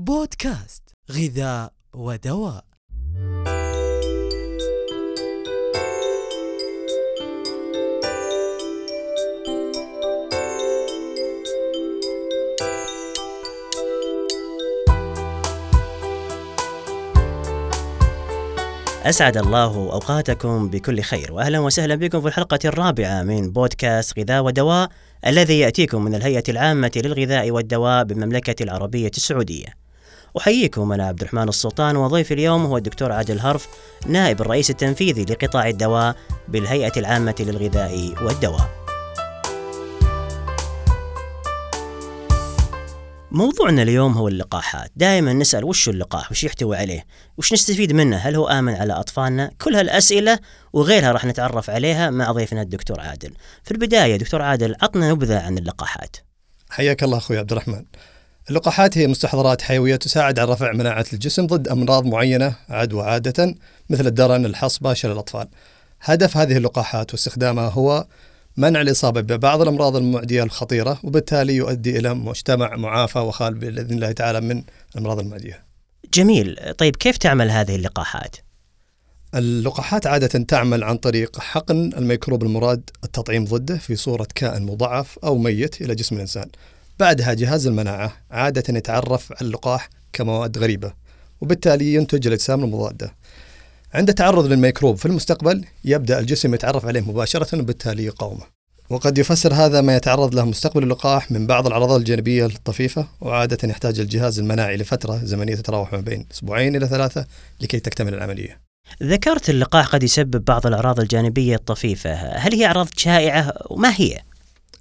بودكاست غذاء ودواء. أسعد الله أوقاتكم بكل خير وأهلا وسهلا بكم في الحلقة الرابعة من بودكاست غذاء ودواء الذي يأتيكم من الهيئة العامة للغذاء والدواء بالمملكة العربية السعودية. أحييكم أنا عبد الرحمن السلطان وضيفي اليوم هو الدكتور عادل هرف نائب الرئيس التنفيذي لقطاع الدواء بالهيئة العامة للغذاء والدواء. موضوعنا اليوم هو اللقاحات. دائما نسأل وش اللقاح؟ وش يحتوي عليه؟ وش نستفيد منه؟ هل هو آمن على أطفالنا؟ كل هالأسئلة وغيرها راح نتعرف عليها مع ضيفنا الدكتور عادل. في البداية دكتور عادل عطنا نبذة عن اللقاحات. حياك الله أخوي عبد الرحمن. اللقاحات هي مستحضرات حيوية تساعد على رفع مناعة الجسم ضد أمراض معينة عدوى عاده مثل الدرن، الحصبة، شلل الأطفال. هدف هذه اللقاحات واستخدامها هو منع الإصابة ببعض الأمراض المعدية الخطيرة وبالتالي يؤدي إلى مجتمع معافى وخال بإذن الله تعالى من الأمراض المعدية. جميل طيب كيف تعمل هذه اللقاحات؟ اللقاحات عادة تعمل عن طريق حقن الميكروب المراد التطعيم ضده في صورة كائن مضاعف أو ميت إلى جسم الإنسان. بعدها جهاز المناعة عادة يتعرف على اللقاح كمواد غريبة وبالتالي ينتج الأجسام المضادة. عند تعرض للميكروب في المستقبل يبدأ الجسم يتعرف عليه مباشرة وبالتالي يقاومه. وقد يفسر هذا ما يتعرض له مستقبل اللقاح من بعض الأعراض الجانبية الطفيفة وعادة يحتاج الجهاز المناعي لفترة زمنية تتراوح ما بين أسبوعين إلى ثلاثة لكي تكتمل العملية. ذكرت اللقاح قد يسبب بعض الأعراض الجانبية الطفيفة هل هي أعراض شائعة وما هي؟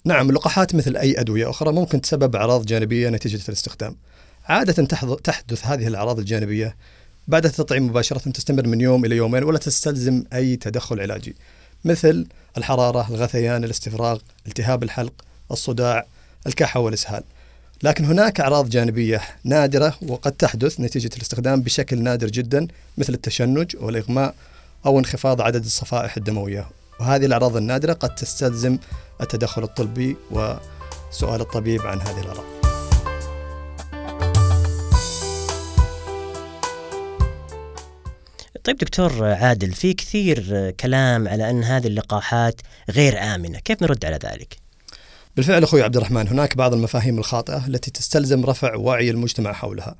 نعم اللقاحات مثل أي أدوية أخرى ممكن تسبب أعراض جانبية نتيجة الاستخدام. عادة تحدث هذه الأعراض الجانبية بعد التطعيم مباشرة تستمر من يوم إلى يومين ولا تستلزم أي تدخل علاجي مثل الحرارة، الغثيان، الاستفراغ، التهاب الحلق، الصداع، الكحة والإسهال. لكن هناك أعراض جانبية نادرة وقد تحدث نتيجة الاستخدام بشكل نادر جدا مثل التشنج والإغماء أو انخفاض عدد الصفائح الدموية وهذه الأعراض النادرة قد تستلزم التدخل الطبي وسؤال الطبيب عن هذه الأعراض. طيب دكتور عادل في كثير كلام على أن هذه اللقاحات غير آمنة كيف نرد على ذلك؟ بالفعل أخوي عبد الرحمن هناك بعض المفاهيم الخاطئة التي تستلزم رفع وعي المجتمع حولها.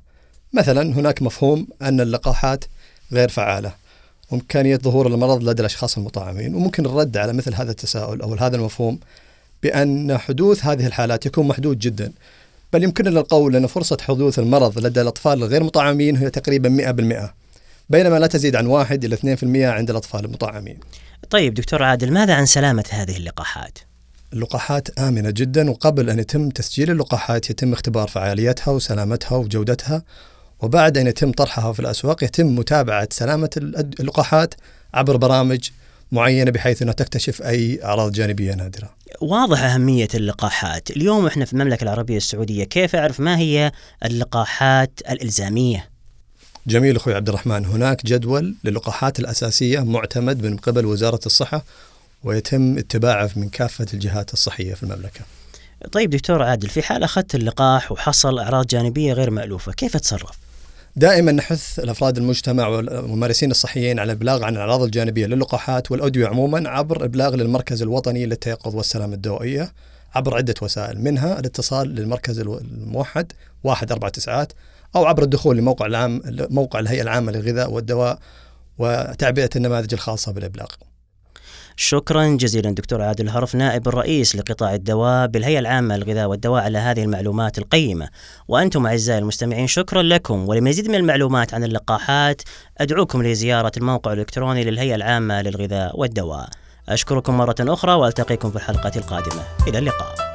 مثلا هناك مفهوم أن اللقاحات غير فعالة. وإمكانية ظهور المرض لدى الأشخاص المطعمين وممكن الرد على مثل هذا التساؤل أو هذا المفهوم بأن حدوث هذه الحالات يكون محدود جدا بل يمكننا القول أن فرصة حدوث المرض لدى الأطفال الغير مطعمين هي تقريبا 100% بينما لا تزيد عن 1 إلى 2% عند الأطفال المطعمين طيب دكتور عادل ماذا عن سلامة هذه اللقاحات؟ اللقاحات آمنة جدا وقبل أن يتم تسجيل اللقاحات يتم اختبار فعاليتها وسلامتها وجودتها وبعد أن يتم طرحها في الأسواق يتم متابعة سلامة اللقاحات عبر برامج معينة بحيث أنها تكتشف أي أعراض جانبية نادرة واضح أهمية اللقاحات اليوم إحنا في المملكة العربية السعودية كيف أعرف ما هي اللقاحات الإلزامية؟ جميل أخوي عبد الرحمن هناك جدول للقاحات الأساسية معتمد من قبل وزارة الصحة ويتم اتباعه من كافة الجهات الصحية في المملكة طيب دكتور عادل في حال أخذت اللقاح وحصل أعراض جانبية غير مألوفة كيف أتصرف؟ دائما نحث الأفراد المجتمع والممارسين الصحيين على الابلاغ عن الأعراض الجانبية للقاحات والأدوية عموما عبر ابلاغ للمركز الوطني للتيقظ والسلامه الدوائية عبر عدة وسائل منها الاتصال للمركز الموحد 149 أو عبر الدخول لموقع العام موقع الهيئة العامة للغذاء والدواء وتعبئة النماذج الخاصة بالإبلاغ. شكرا جزيلا دكتور عادل هرف نائب الرئيس لقطاع الدواء بالهيئة العامة للغذاء والدواء على هذه المعلومات القيمة. وأنتم أعزائي المستمعين شكرا لكم. ولمزيد من المعلومات عن اللقاحات أدعوكم لزيارة الموقع الإلكتروني للهيئة العامة للغذاء والدواء. أشكركم مرة أخرى وألتقيكم في الحلقة القادمة. إلى اللقاء.